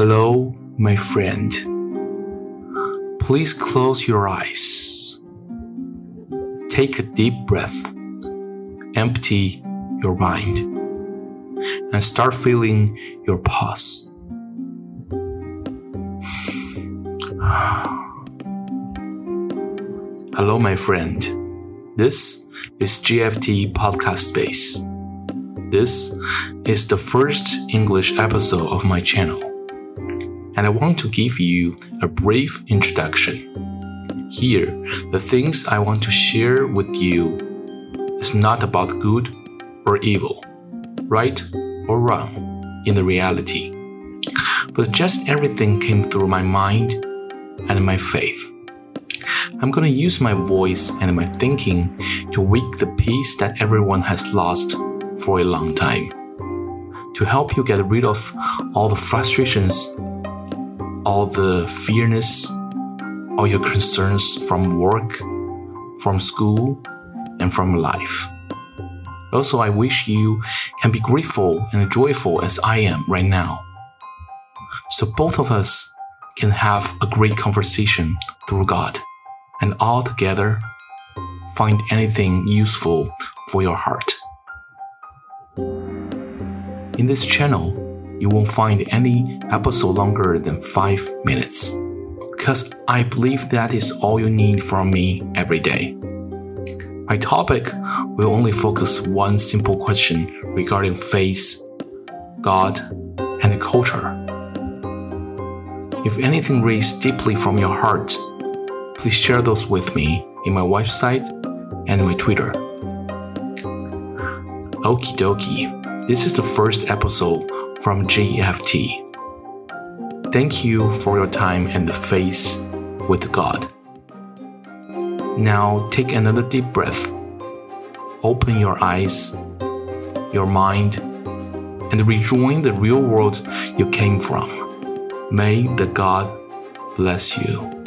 Hello, my friend. Please close your eyes. Take a deep breath. Empty your mind. And start feeling your pulse. Hello, my friend. This is JFT Podcast Space. This is the first English episode of my channel and I want to give you a brief introduction. Here, the things I want to share with you is not about good or evil, right or wrong in the reality, but just everything came through my mind and my faith. I'm gonna use my voice and my thinking to wake the peace that everyone has lost for a long time. To help you get rid of all the frustrations all the fearness, all your concerns from work, from school, and from life. Also, I wish you can be grateful and joyful as I am right now. So both of us can have a great conversation through God and all together find anything useful for your heart. In this channel, you won't find any episode longer than 5 minutes. Because I believe that is all you need from me every day. My topic will only focus one simple question regarding faith, God, and culture. If anything reads deeply from your heart, please share those with me in my website and my Twitter. Okie dokie, this is the first episode from JFT. Thank you for your time and the with God. Now take another deep breath. Open your eyes, your mind, and rejoin the real world you came from. May the God bless you.